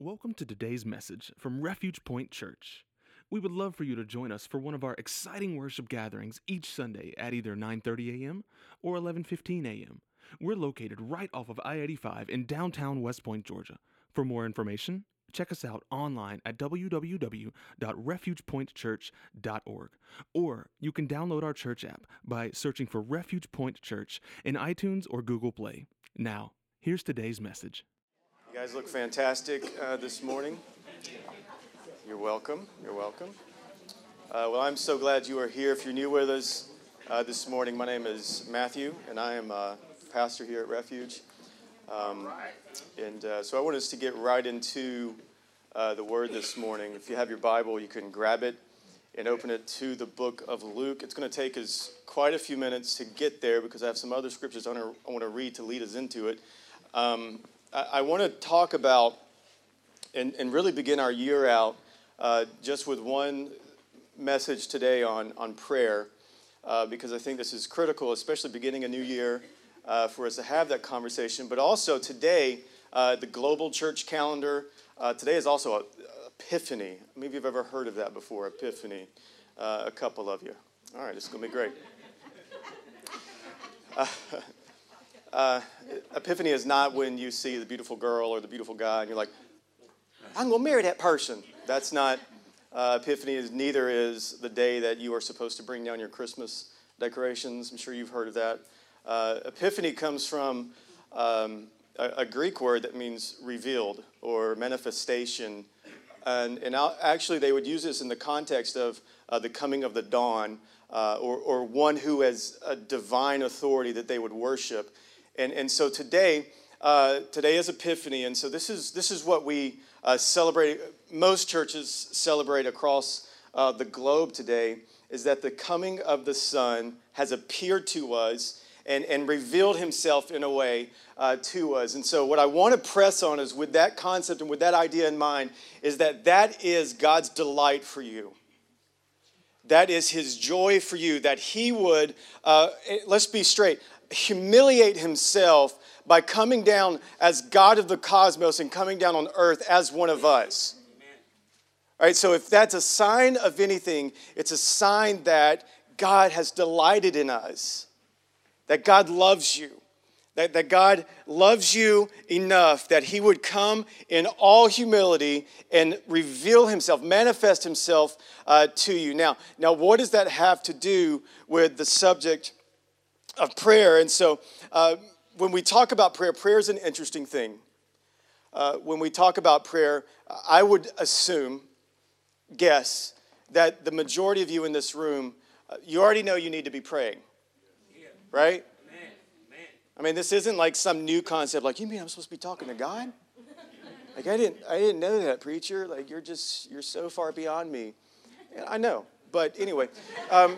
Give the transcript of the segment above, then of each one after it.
Welcome to today's message from Refuge Point Church. We would love for you to join us for one of our exciting worship gatherings each Sunday at either 9:30 a.m. or 11:15 a.m. We're located right off of I-85 in downtown West Point, Georgia. For more information, check us out online at www.refugepointchurch.org or you can download our church app by searching for Refuge Point Church in iTunes or Google Play. Now, here's today's message. Guys look fantastic uh, this morning. You're welcome. You're welcome. Uh, well, I'm so glad you are here. If you're new with us uh, this morning, my name is Matthew, and I am a pastor here at Refuge. Um, and uh, so I want us to get right into uh, the Word this morning. If you have your Bible, you can grab it and open it to the book of Luke. It's going to take us quite a few minutes to get there because I have some other scriptures I want to read to lead us into it. Um, I, want to talk about and, and really begin our year out uh, just with one message today on, on prayer, uh, because I think this is critical, especially beginning a new year, uh, for us to have that conversation. But also today, uh, the global church calendar, uh, today is also a, Epiphany. Maybe you've ever heard of that before, Epiphany. Uh, a couple of you. All right, it's going to be great. Uh, epiphany is not when you see the beautiful girl or the beautiful guy and you're like, I'm going to marry that person. That's not. Uh, Epiphany is neither is the day that you are supposed to bring down your Christmas decorations. I'm sure you've heard of that. Uh, Epiphany comes from um, a, a, Greek word that means revealed or manifestation. And, and actually, they would use this in the context of uh, the coming of the dawn uh, or, or one who has a divine authority that they would worship. And, and so today, uh, today is Epiphany, and so this is, this is what we uh, celebrate, most churches celebrate across uh, the globe today, is that the coming of the Son has appeared to us and, and revealed himself in a way uh, to us. And so, what I want to press on is with that concept and with that idea in mind, is that that is God's delight for you. That is his joy for you, that he would, uh, eh, let's be straight, humiliate himself by coming down as God of the cosmos and coming down on earth as one of us. All right, so if that's a sign of anything, it's a sign that God has delighted in us, that God loves you, that, that God loves you enough that He would come in all humility and reveal Himself, manifest Himself uh, to you. Now, now, what does that have to do with the subject of prayer. And so uh, when we talk about prayer, prayer is an interesting thing. Uh, when we talk about prayer, I would assume, guess, that the majority of you in this room, uh, you already know you need to be praying. Right? I mean, this isn't like some new concept, like, you mean I'm supposed to be talking to God? Like, I didn't, I didn't know that, preacher. Like, you're just, you're so far beyond me. I know. But anyway, um,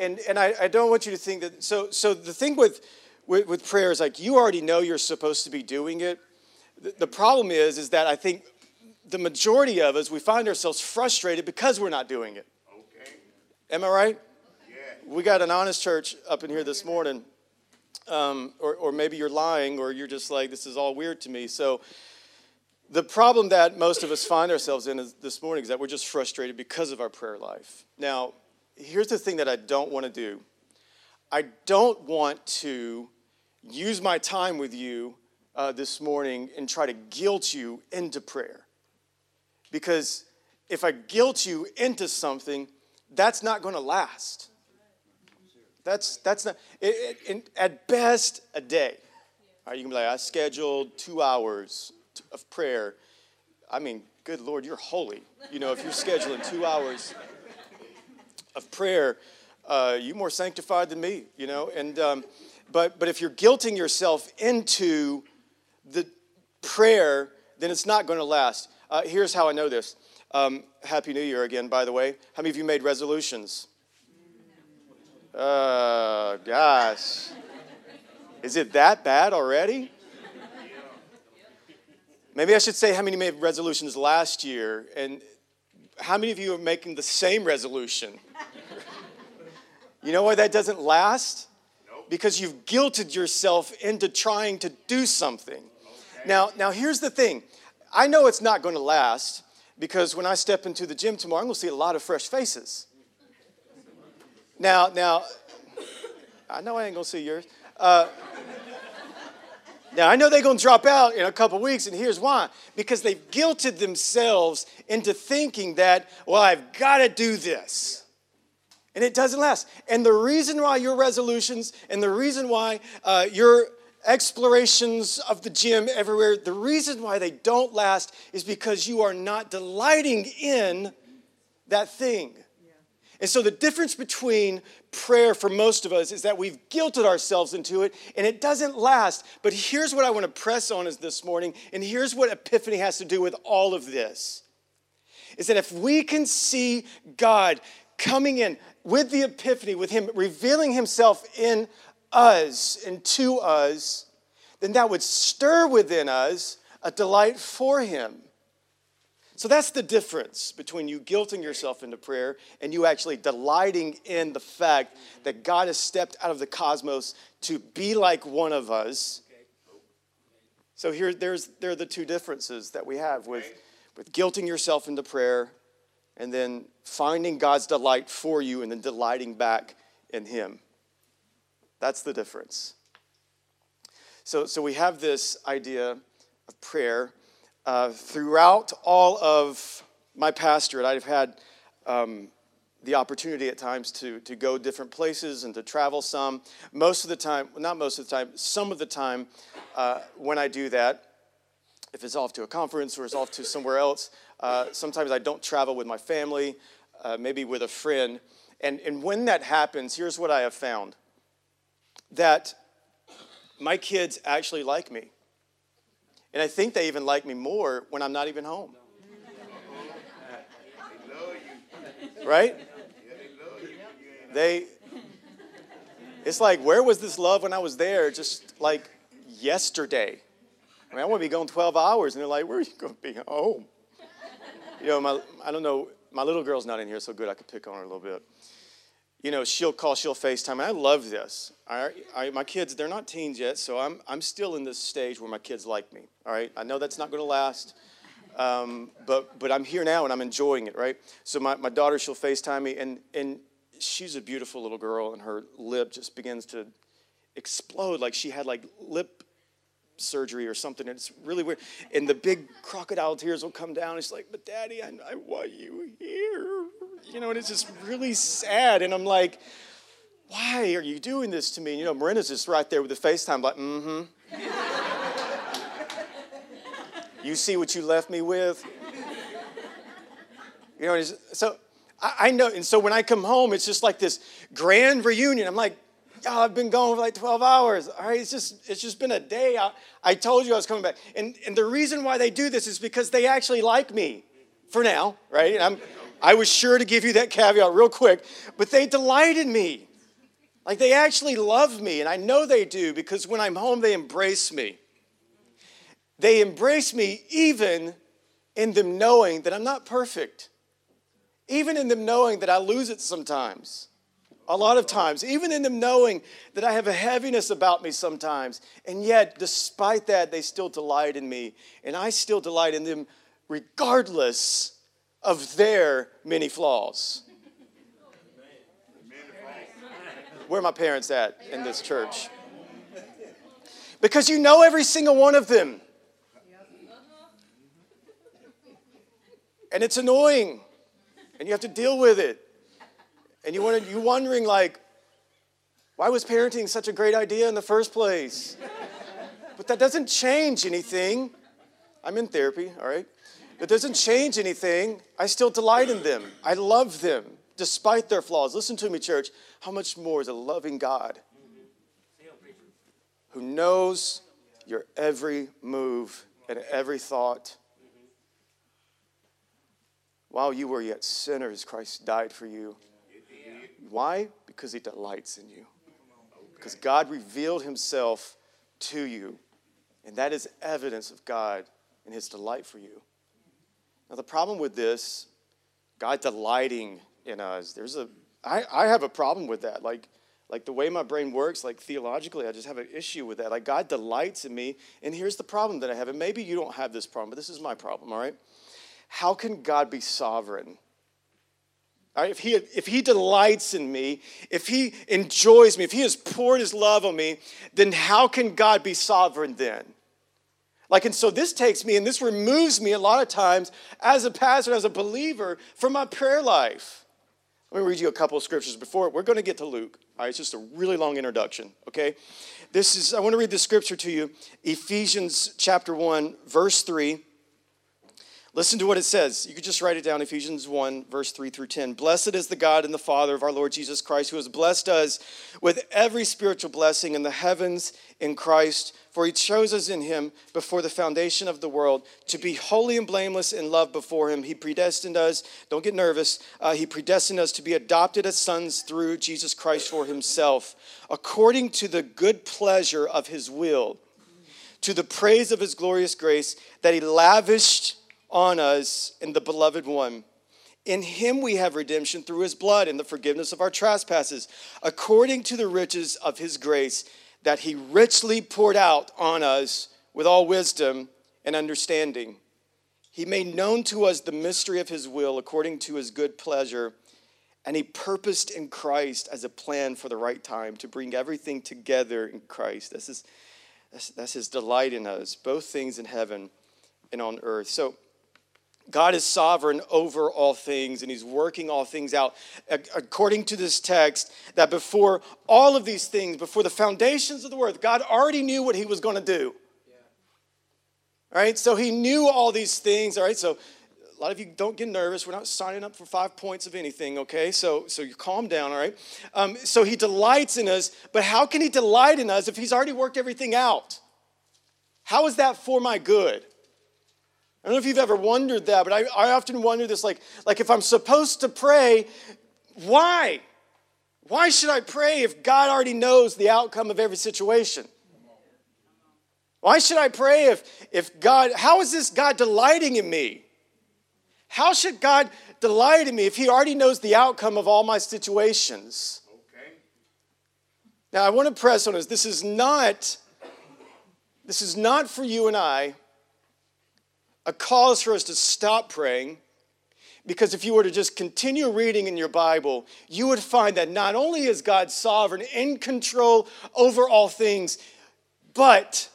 and, and I, I don't want you to think that. So, so the thing with, with, with prayer is like you already know you're supposed to be doing it. The, the problem is, is that I think the majority of us, we find ourselves frustrated because we're not doing it. Okay. Am I right? Yeah. We got an honest church up in here this morning. Um, or, or maybe you're lying, or you're just like, this is all weird to me. So, the problem that most of us find ourselves in is, this morning is that we're just frustrated because of our prayer life. Now, here's the thing that I don't want to do I don't want to use my time with you uh, this morning and try to guilt you into prayer. Because if I guilt you into something, that's not going to last. That's, that's not, it, it, at best, a day. All right, you can be like, I scheduled two hours of prayer. I mean, good Lord, you're holy. You know, if you're scheduling two hours of prayer, uh, you more sanctified than me, you know. And um, but but if you're guilting yourself into the prayer, then it's not going to last. Uh, here's how I know this. Um, Happy New Year again, by the way. How many of you made resolutions? Uh, gosh. Is it that bad already? Maybe I should say how many made resolutions last year, and how many of you are making the same resolution you know why that doesn't last? Nope. Because you've guilted yourself into trying to do something. Okay. Now, now here's the thing. I know it's not going to last because when I step into the gym tomorrow, I'm going to see a lot of fresh faces. Now, now, I know I ain't going to see yours. Uh, now, I know they're going to drop out in a couple weeks, and here's why. Because they've guilted themselves into thinking that, well, I've got to do this. And it doesn't last. And the reason why your resolutions and the reason why uh, your explorations of the gym everywhere, the reason why they don't last is because you are not delighting in that thing. And so the difference between prayer for most of us is that we've guilted ourselves into it and it doesn't last. But here's what I want to press on is this morning, and here's what Epiphany has to do with all of this. Is that if we can see God coming in with the Epiphany, with Him revealing Himself in us and to us, then that would stir within us a delight for Him. So that's the difference between you guilting yourself into prayer and you actually delighting in the fact that God has stepped out of the cosmos to be like one of us. So here, there's, there are the two differences that we have with, with guilting yourself into prayer and then finding God's delight for you and then delighting back in Him. That's the difference. So, so we have this idea of prayer uh, throughout all of my pastorate, I've had um, the opportunity at times to, to go different places and to travel some. Most of the time, not most of the time, some of the time uh, when I do that, if it's off to a conference or it's off to somewhere else, uh, sometimes I don't travel with my family, uh, maybe with a friend. And, and when that happens, here's what I have found that my kids actually like me. And I think they even like me more when I'm not even home. Right? They, it's like, where was this love when I was there? Just like yesterday. I mean, I want to be going 12 hours, and they're like, where are you going to be home? You know, my, I don't know, my little girl's not in here, so good, I could pick on her a little bit you know, she'll call, she'll FaceTime. And I love this. I, I, my kids, they're not teens yet, so I'm, I'm still in this stage where my kids like me. All right, I know that's not going to last, um, but but I'm here now and I'm enjoying it. Right. So my, my daughter, she'll FaceTime me, and and she's a beautiful little girl, and her lip just begins to explode like she had like lip surgery or something. It's really weird. And the big crocodile tears will come down. It's like, but daddy, I, I want you here you know, and it's just really sad. And I'm like, why are you doing this to me? And, you know, Marina's just right there with the FaceTime, like, mm hmm. you see what you left me with? You know, so I, know, and so when I come home, it's just like this grand reunion. I'm like, oh, I've been gone for like 12 hours. All right, it's just it's just been a day. I, I told you I was coming back. And, and the reason why they do this is because they actually like me for now, right? And I'm I was sure to give you that caveat real quick, but they delight in me. Like they actually love me, and I know they do because when I'm home, they embrace me. They embrace me even in them knowing that I'm not perfect, even in them knowing that I lose it sometimes, a lot of times, even in them knowing that I have a heaviness about me sometimes. And yet, despite that, they still delight in me, and I still delight in them regardless of their many flaws. Where are my parents at in this church? Because you know every single one of them. And it's annoying. And you have to deal with it. And you want to, you're wondering, like, why was parenting such a great idea in the first place? But that doesn't change anything. I'm in therapy, all right? It doesn't change anything. I still delight in them. I love them despite their flaws. Listen to me, church. How much more is a loving God who knows your every move and every thought? While you were yet sinners, Christ died for you. Why? Because he delights in you. Because God revealed himself to you. And that is evidence of God and his delight for you. Now, the problem with this, God delighting in us, there's a, I, I have a problem with that. Like, like the way my brain works, like theologically, I just have an issue with that. Like God delights in me. And here's the problem that I have. And maybe you don't have this problem, but this is my problem, all right? How can God be sovereign? Right, if, he, if he delights in me, if he enjoys me, if he has poured his love on me, then how can God be sovereign then? Like, and so this takes me and this removes me a lot of times as a pastor, as a believer, from my prayer life. Let me read you a couple of scriptures before. We're going to get to Luke. All right, it's just a really long introduction, okay? This is, I want to read the scripture to you Ephesians chapter 1, verse 3. Listen to what it says. You could just write it down Ephesians 1, verse 3 through 10. Blessed is the God and the Father of our Lord Jesus Christ, who has blessed us with every spiritual blessing in the heavens in Christ. For he chose us in him before the foundation of the world to be holy and blameless in love before him. He predestined us, don't get nervous, uh, he predestined us to be adopted as sons through Jesus Christ for himself, according to the good pleasure of his will, to the praise of his glorious grace that he lavished on us in the beloved one. In him we have redemption through his blood and the forgiveness of our trespasses, according to the riches of his grace that he richly poured out on us with all wisdom and understanding. He made known to us the mystery of his will according to his good pleasure, and he purposed in Christ as a plan for the right time to bring everything together in Christ. That's his, that's, that's his delight in us, both things in heaven and on earth. So, God is sovereign over all things and he's working all things out. According to this text, that before all of these things, before the foundations of the earth, God already knew what he was going to do. All right, so he knew all these things. All right, so a lot of you don't get nervous. We're not signing up for five points of anything, okay? So, so you calm down, all right? Um, so he delights in us, but how can he delight in us if he's already worked everything out? How is that for my good? I don't know if you've ever wondered that, but I, I often wonder this like, like if I'm supposed to pray, why? Why should I pray if God already knows the outcome of every situation? Why should I pray if, if God, how is this God delighting in me? How should God delight in me if He already knows the outcome of all my situations? Okay. Now I want to press on this. This is not, this is not for you and I a cause for us to stop praying because if you were to just continue reading in your Bible, you would find that not only is God sovereign, in control over all things, but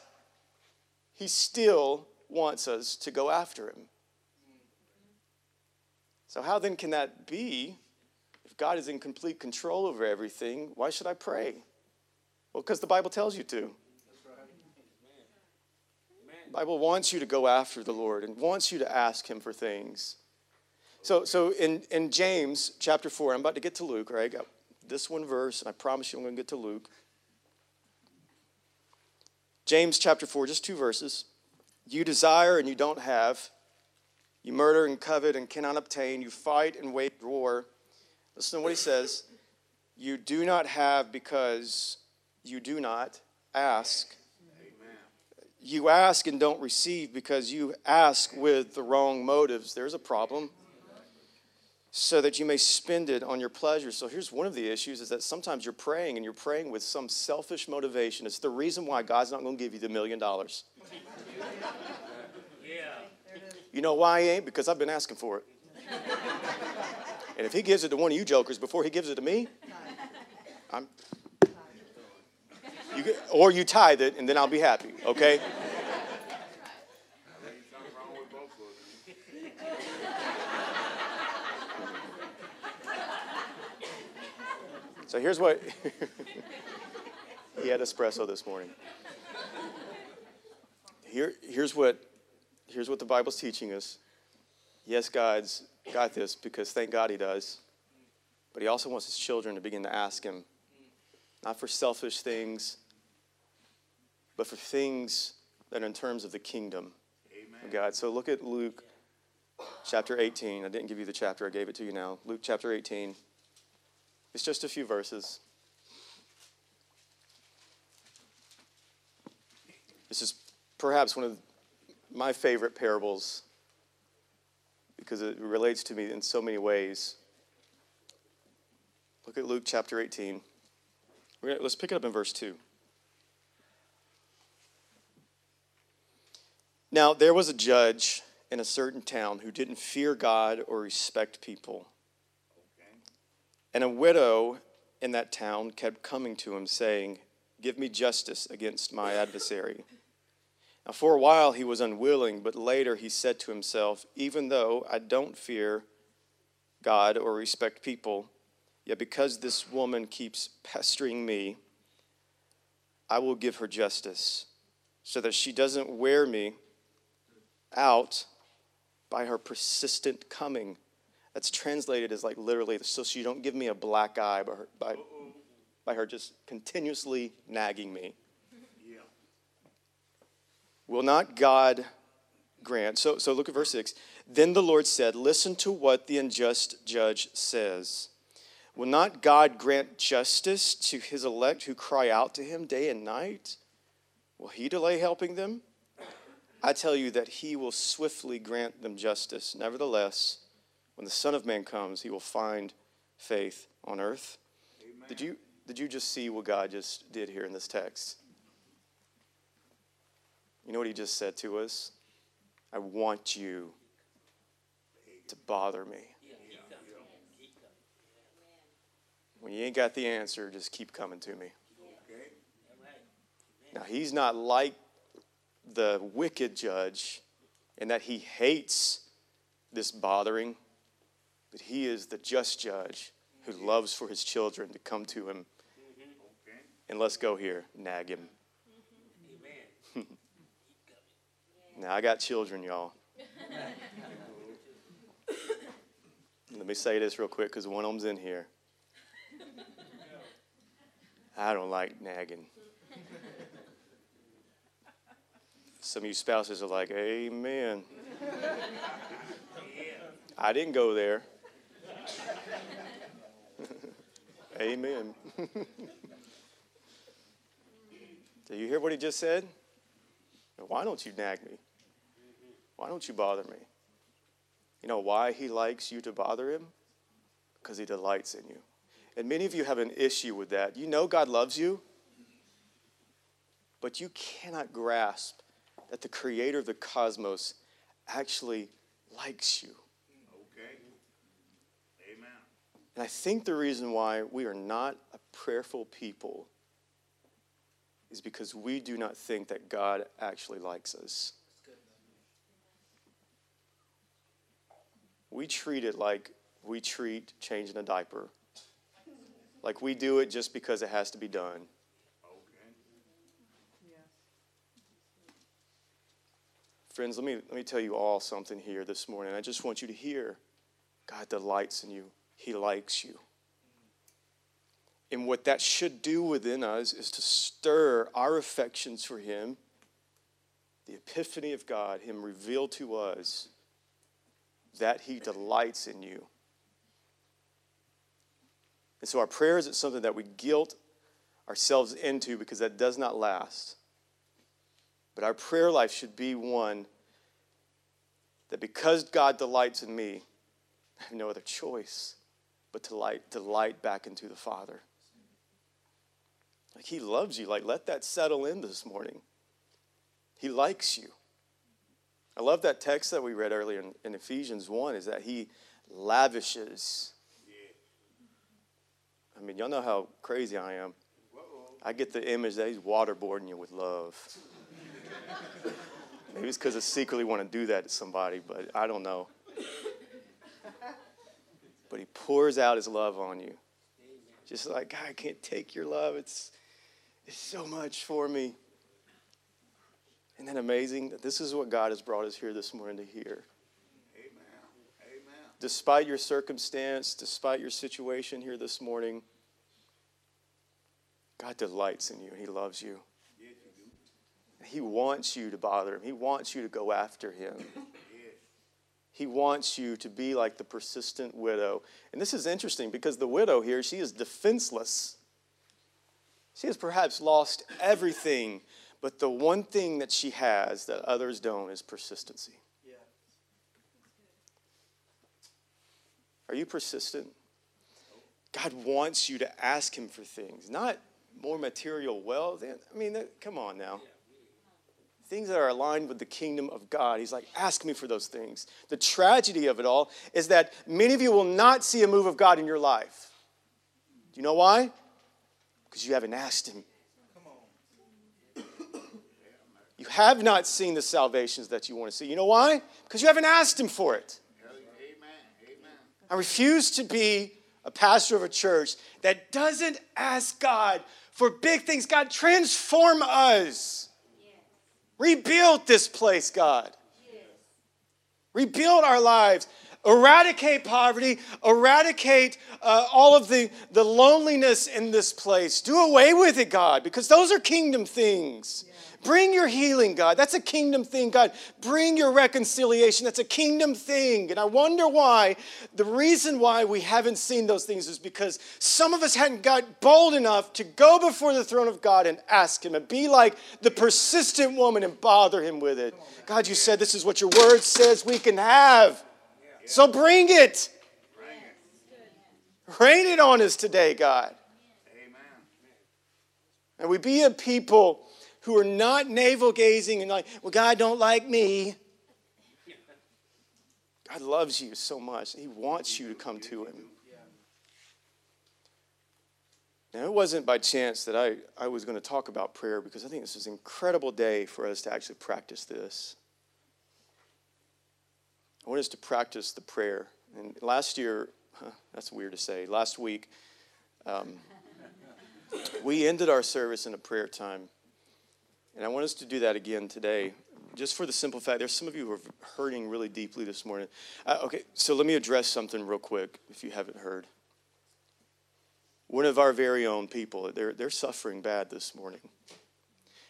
He still wants us to go after Him. So, how then can that be? If God is in complete control over everything, why should I pray? Well, because the Bible tells you to. Bible wants you to go after the Lord and wants you to ask Him for things. So, so in, in James chapter 4, I'm about to get to Luke, right? I got this one verse, and I promise you I'm going to get to Luke. James chapter 4, just two verses. You desire and you don't have. You murder and covet and cannot obtain. You fight and wage war. Listen to what he says. You do not have because you do not ask you ask and don't receive because you ask with the wrong motives. There's a problem. So that you may spend it on your pleasure. So here's one of the issues is that sometimes you're praying and you're praying with some selfish motivation. It's the reason why God's not going to give you the million dollars. You know why he ain't? Because I've been asking for it. and if he gives it to one of you jokers before he gives it to me, I'm you or you tithe it, and then I'll be happy, okay? so here's what he had espresso this morning. Here, here's what here's what the Bible's teaching us. Yes, God's got this because thank God he does. But he also wants his children to begin to ask him, not for selfish things, but for things that are in terms of the kingdom Amen. of God. So look at Luke chapter 18. I didn't give you the chapter, I gave it to you now. Luke chapter 18. It's just a few verses. This is perhaps one of my favorite parables because it relates to me in so many ways. Look at Luke chapter 18. Let's pick it up in verse 2. Now, there was a judge in a certain town who didn't fear God or respect people. And a widow in that town kept coming to him, saying, Give me justice against my adversary. Now, for a while he was unwilling, but later he said to himself, Even though I don't fear God or respect people, yet because this woman keeps pestering me, I will give her justice, so that she doesn't wear me out by her persistent coming. That's translated as like literally, so she don't give me a black eye by her, by, by her just continuously nagging me. Yeah. Will not God grant? So, so look at verse 6. Then the Lord said, Listen to what the unjust judge says. Will not God grant justice to his elect who cry out to him day and night? Will he delay helping them? I tell you that he will swiftly grant them justice. Nevertheless, when the Son of Man comes, he will find faith on earth. Amen. Did you, did you just see what God just did here in this text? You know what he just said to us? I want you to bother me. When you ain't got the answer, just keep coming to me. Now, he's not like the wicked judge and that he hates this bothering, but he is the just judge who loves for his children to come to him. Mm-hmm. And let's go here, nag him. Mm-hmm. now, I got children, y'all. Let me say this real quick because one of them's in here. I don't like nagging. Some of you spouses are like, Amen. I didn't go there. Amen. Do you hear what he just said? Why don't you nag me? Why don't you bother me? You know why he likes you to bother him? Because he delights in you. And many of you have an issue with that. You know God loves you, but you cannot grasp that the creator of the cosmos actually likes you. Okay. Amen. And I think the reason why we are not a prayerful people is because we do not think that God actually likes us. We treat it like we treat changing a diaper. Like we do it just because it has to be done. Friends, let me, let me tell you all something here this morning. I just want you to hear God delights in you, He likes you. And what that should do within us is to stir our affections for Him, the epiphany of God, Him revealed to us that He delights in you. And so our prayer isn't something that we guilt ourselves into because that does not last. But our prayer life should be one that because God delights in me, I have no other choice but to light, delight back into the Father. Like He loves you. Like, let that settle in this morning. He likes you. I love that text that we read earlier in, in Ephesians 1 is that He lavishes. I mean, y'all know how crazy I am. I get the image that He's waterboarding you with love. Maybe it's because I secretly want to do that to somebody, but I don't know. But he pours out his love on you. Just like, God, I can't take your love. It's, it's so much for me. Isn't that amazing? That this is what God has brought us here this morning to hear. Amen. Amen. Despite your circumstance, despite your situation here this morning, God delights in you. He loves you. He wants you to bother him. He wants you to go after him. He wants you to be like the persistent widow. And this is interesting because the widow here, she is defenseless. She has perhaps lost everything, but the one thing that she has that others don't is persistency. Yeah. Are you persistent? God wants you to ask Him for things, not more material wealth. I mean, come on now. Things that are aligned with the kingdom of God. He's like, ask me for those things. The tragedy of it all is that many of you will not see a move of God in your life. Do you know why? Because you haven't asked Him. You have not seen the salvations that you want to see. You know why? Because you haven't asked Him for it. I refuse to be a pastor of a church that doesn't ask God for big things. God, transform us. Rebuild this place, God. Rebuild our lives. Eradicate poverty. Eradicate uh, all of the, the loneliness in this place. Do away with it, God, because those are kingdom things. Bring your healing, God. That's a kingdom thing, God. Bring your reconciliation. That's a kingdom thing. And I wonder why, the reason why we haven't seen those things is because some of us hadn't got bold enough to go before the throne of God and ask Him and be like the persistent woman and bother Him with it. God, you said this is what your word says we can have. So bring it. Rain it on us today, God. Amen. And we be a people who are not navel gazing and like, well, God don't like me. God loves you so much. He wants you to come to Him. Now, it wasn't by chance that I, I was going to talk about prayer because I think this is an incredible day for us to actually practice this. I want us to practice the prayer. And last year, huh, that's weird to say, last week, um, we ended our service in a prayer time. And I want us to do that again today, just for the simple fact there's some of you who are hurting really deeply this morning. Uh, okay, so let me address something real quick if you haven't heard. One of our very own people, they're, they're suffering bad this morning.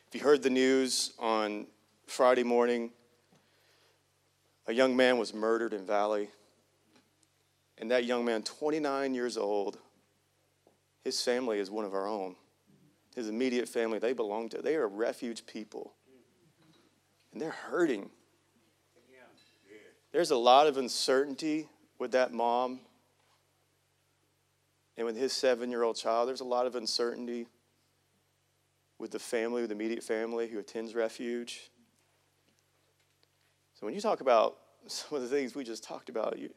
If you heard the news on Friday morning, a young man was murdered in Valley. And that young man, 29 years old, his family is one of our own his immediate family they belong to. They are refuge people. And they're hurting. There's a lot of uncertainty with that mom and with his seven year old child. There's a lot of uncertainty with the family, with the immediate family who attends refuge. So when you talk about some of the things we just talked about, you,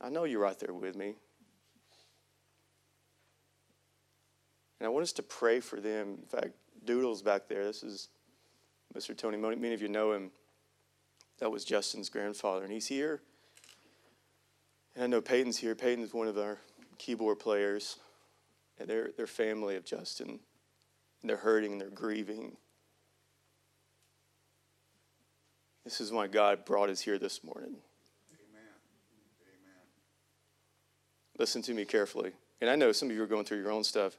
I know you're right there with me. And I want us to pray for them. In fact, Doodle's back there. This is Mr. Tony. Many of you know him. That was Justin's grandfather, and he's here. And I know Peyton's here. Peyton's one of our keyboard players. And they're, they're family of Justin. And they're hurting and they're grieving. This is why God brought us here this morning. Amen. Amen. Listen to me carefully. And I know some of you are going through your own stuff.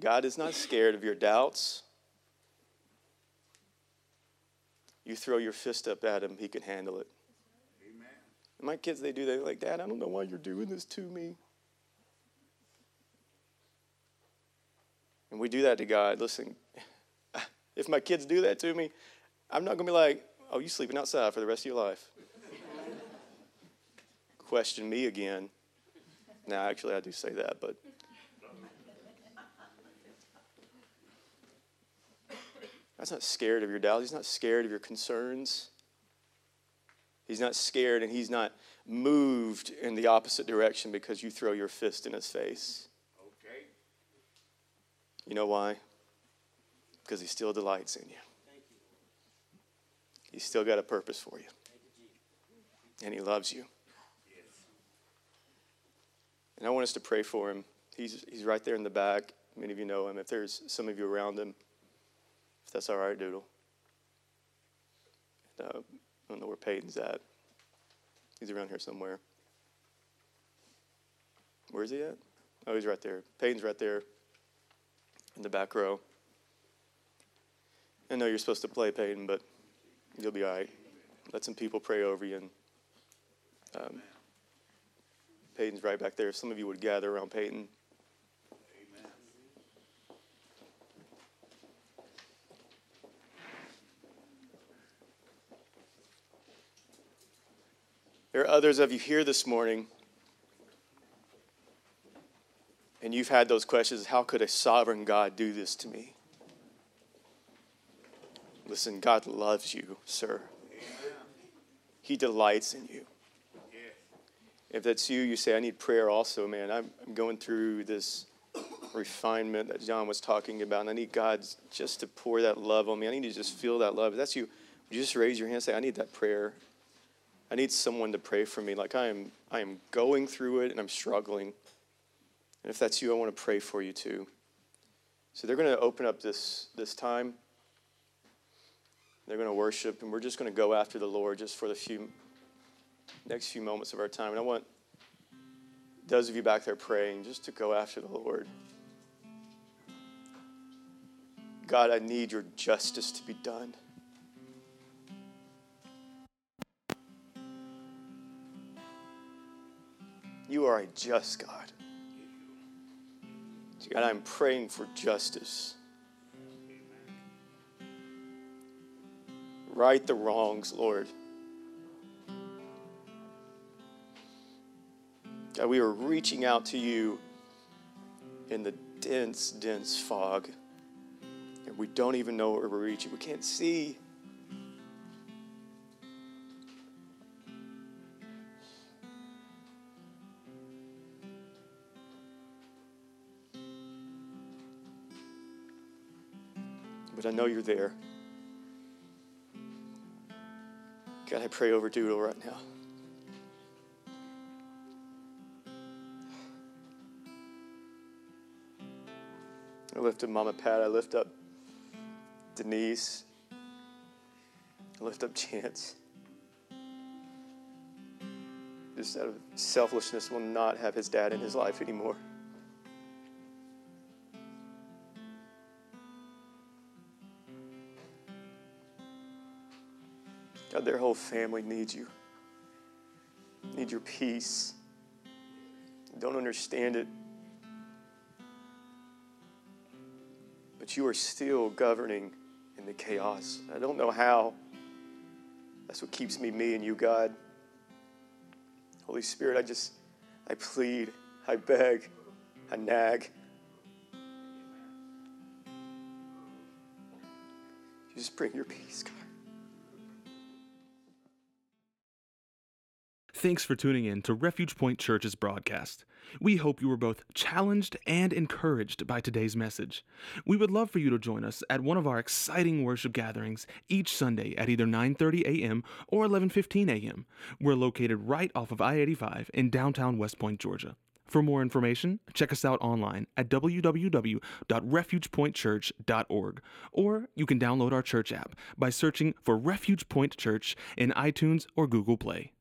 God is not scared of your doubts. You throw your fist up at him, he can handle it. Amen. my kids, they do that. They're like, Dad, I don't know why you're doing this to me. And we do that to God. Listen, if my kids do that to me, I'm not going to be like, oh, you sleeping outside for the rest of your life. Question me again. Now, actually, I do say that, but God's not scared of your doubts. He's not scared of your concerns. He's not scared and he's not moved in the opposite direction because you throw your fist in his face. Okay. You know why? Because he still delights in you. you. He's still got a purpose for you. you and he loves you. Yes. And I want us to pray for him. He's, he's right there in the back. Many of you know him. If there's some of you around him, if that's all right, Doodle. And, uh, I don't know where Peyton's at. He's around here somewhere. Where's he at? Oh, he's right there. Peyton's right there in the back row. I know you're supposed to play Peyton, but you'll be all right. Let some people pray over you. And um, Peyton's right back there. Some of you would gather around Peyton. There are others of you here this morning, and you've had those questions how could a sovereign God do this to me? Listen, God loves you, sir. He delights in you. If that's you, you say, I need prayer also, man. I'm, I'm going through this refinement that John was talking about, and I need God just to pour that love on me. I need to just feel that love. If that's you, would you just raise your hand and say, I need that prayer? I need someone to pray for me. Like I am, I am going through it and I'm struggling. And if that's you, I want to pray for you too. So they're going to open up this, this time. They're going to worship, and we're just going to go after the Lord just for the few next few moments of our time. And I want those of you back there praying just to go after the Lord. God, I need your justice to be done. You are a just God. God, I'm praying for justice. Right the wrongs, Lord. God, we are reaching out to you in the dense, dense fog. And we don't even know where we're reaching. We can't see. But I know you're there. God, I pray over Doodle right now. I lift up Mama Pat. I lift up Denise. I lift up Chance. Just out of selfishness, will not have his dad in his life anymore. God, their whole family needs you. Need your peace. Don't understand it. But you are still governing in the chaos. I don't know how. That's what keeps me me and you, God. Holy Spirit, I just, I plead, I beg, I nag. You just bring your peace, God. Thanks for tuning in to Refuge Point Church's broadcast. We hope you were both challenged and encouraged by today's message. We would love for you to join us at one of our exciting worship gatherings each Sunday at either 9:30 a.m. or 11:15 a.m. We're located right off of I-85 in downtown West Point, Georgia. For more information, check us out online at www.refugepointchurch.org, or you can download our church app by searching for Refuge Point Church in iTunes or Google Play.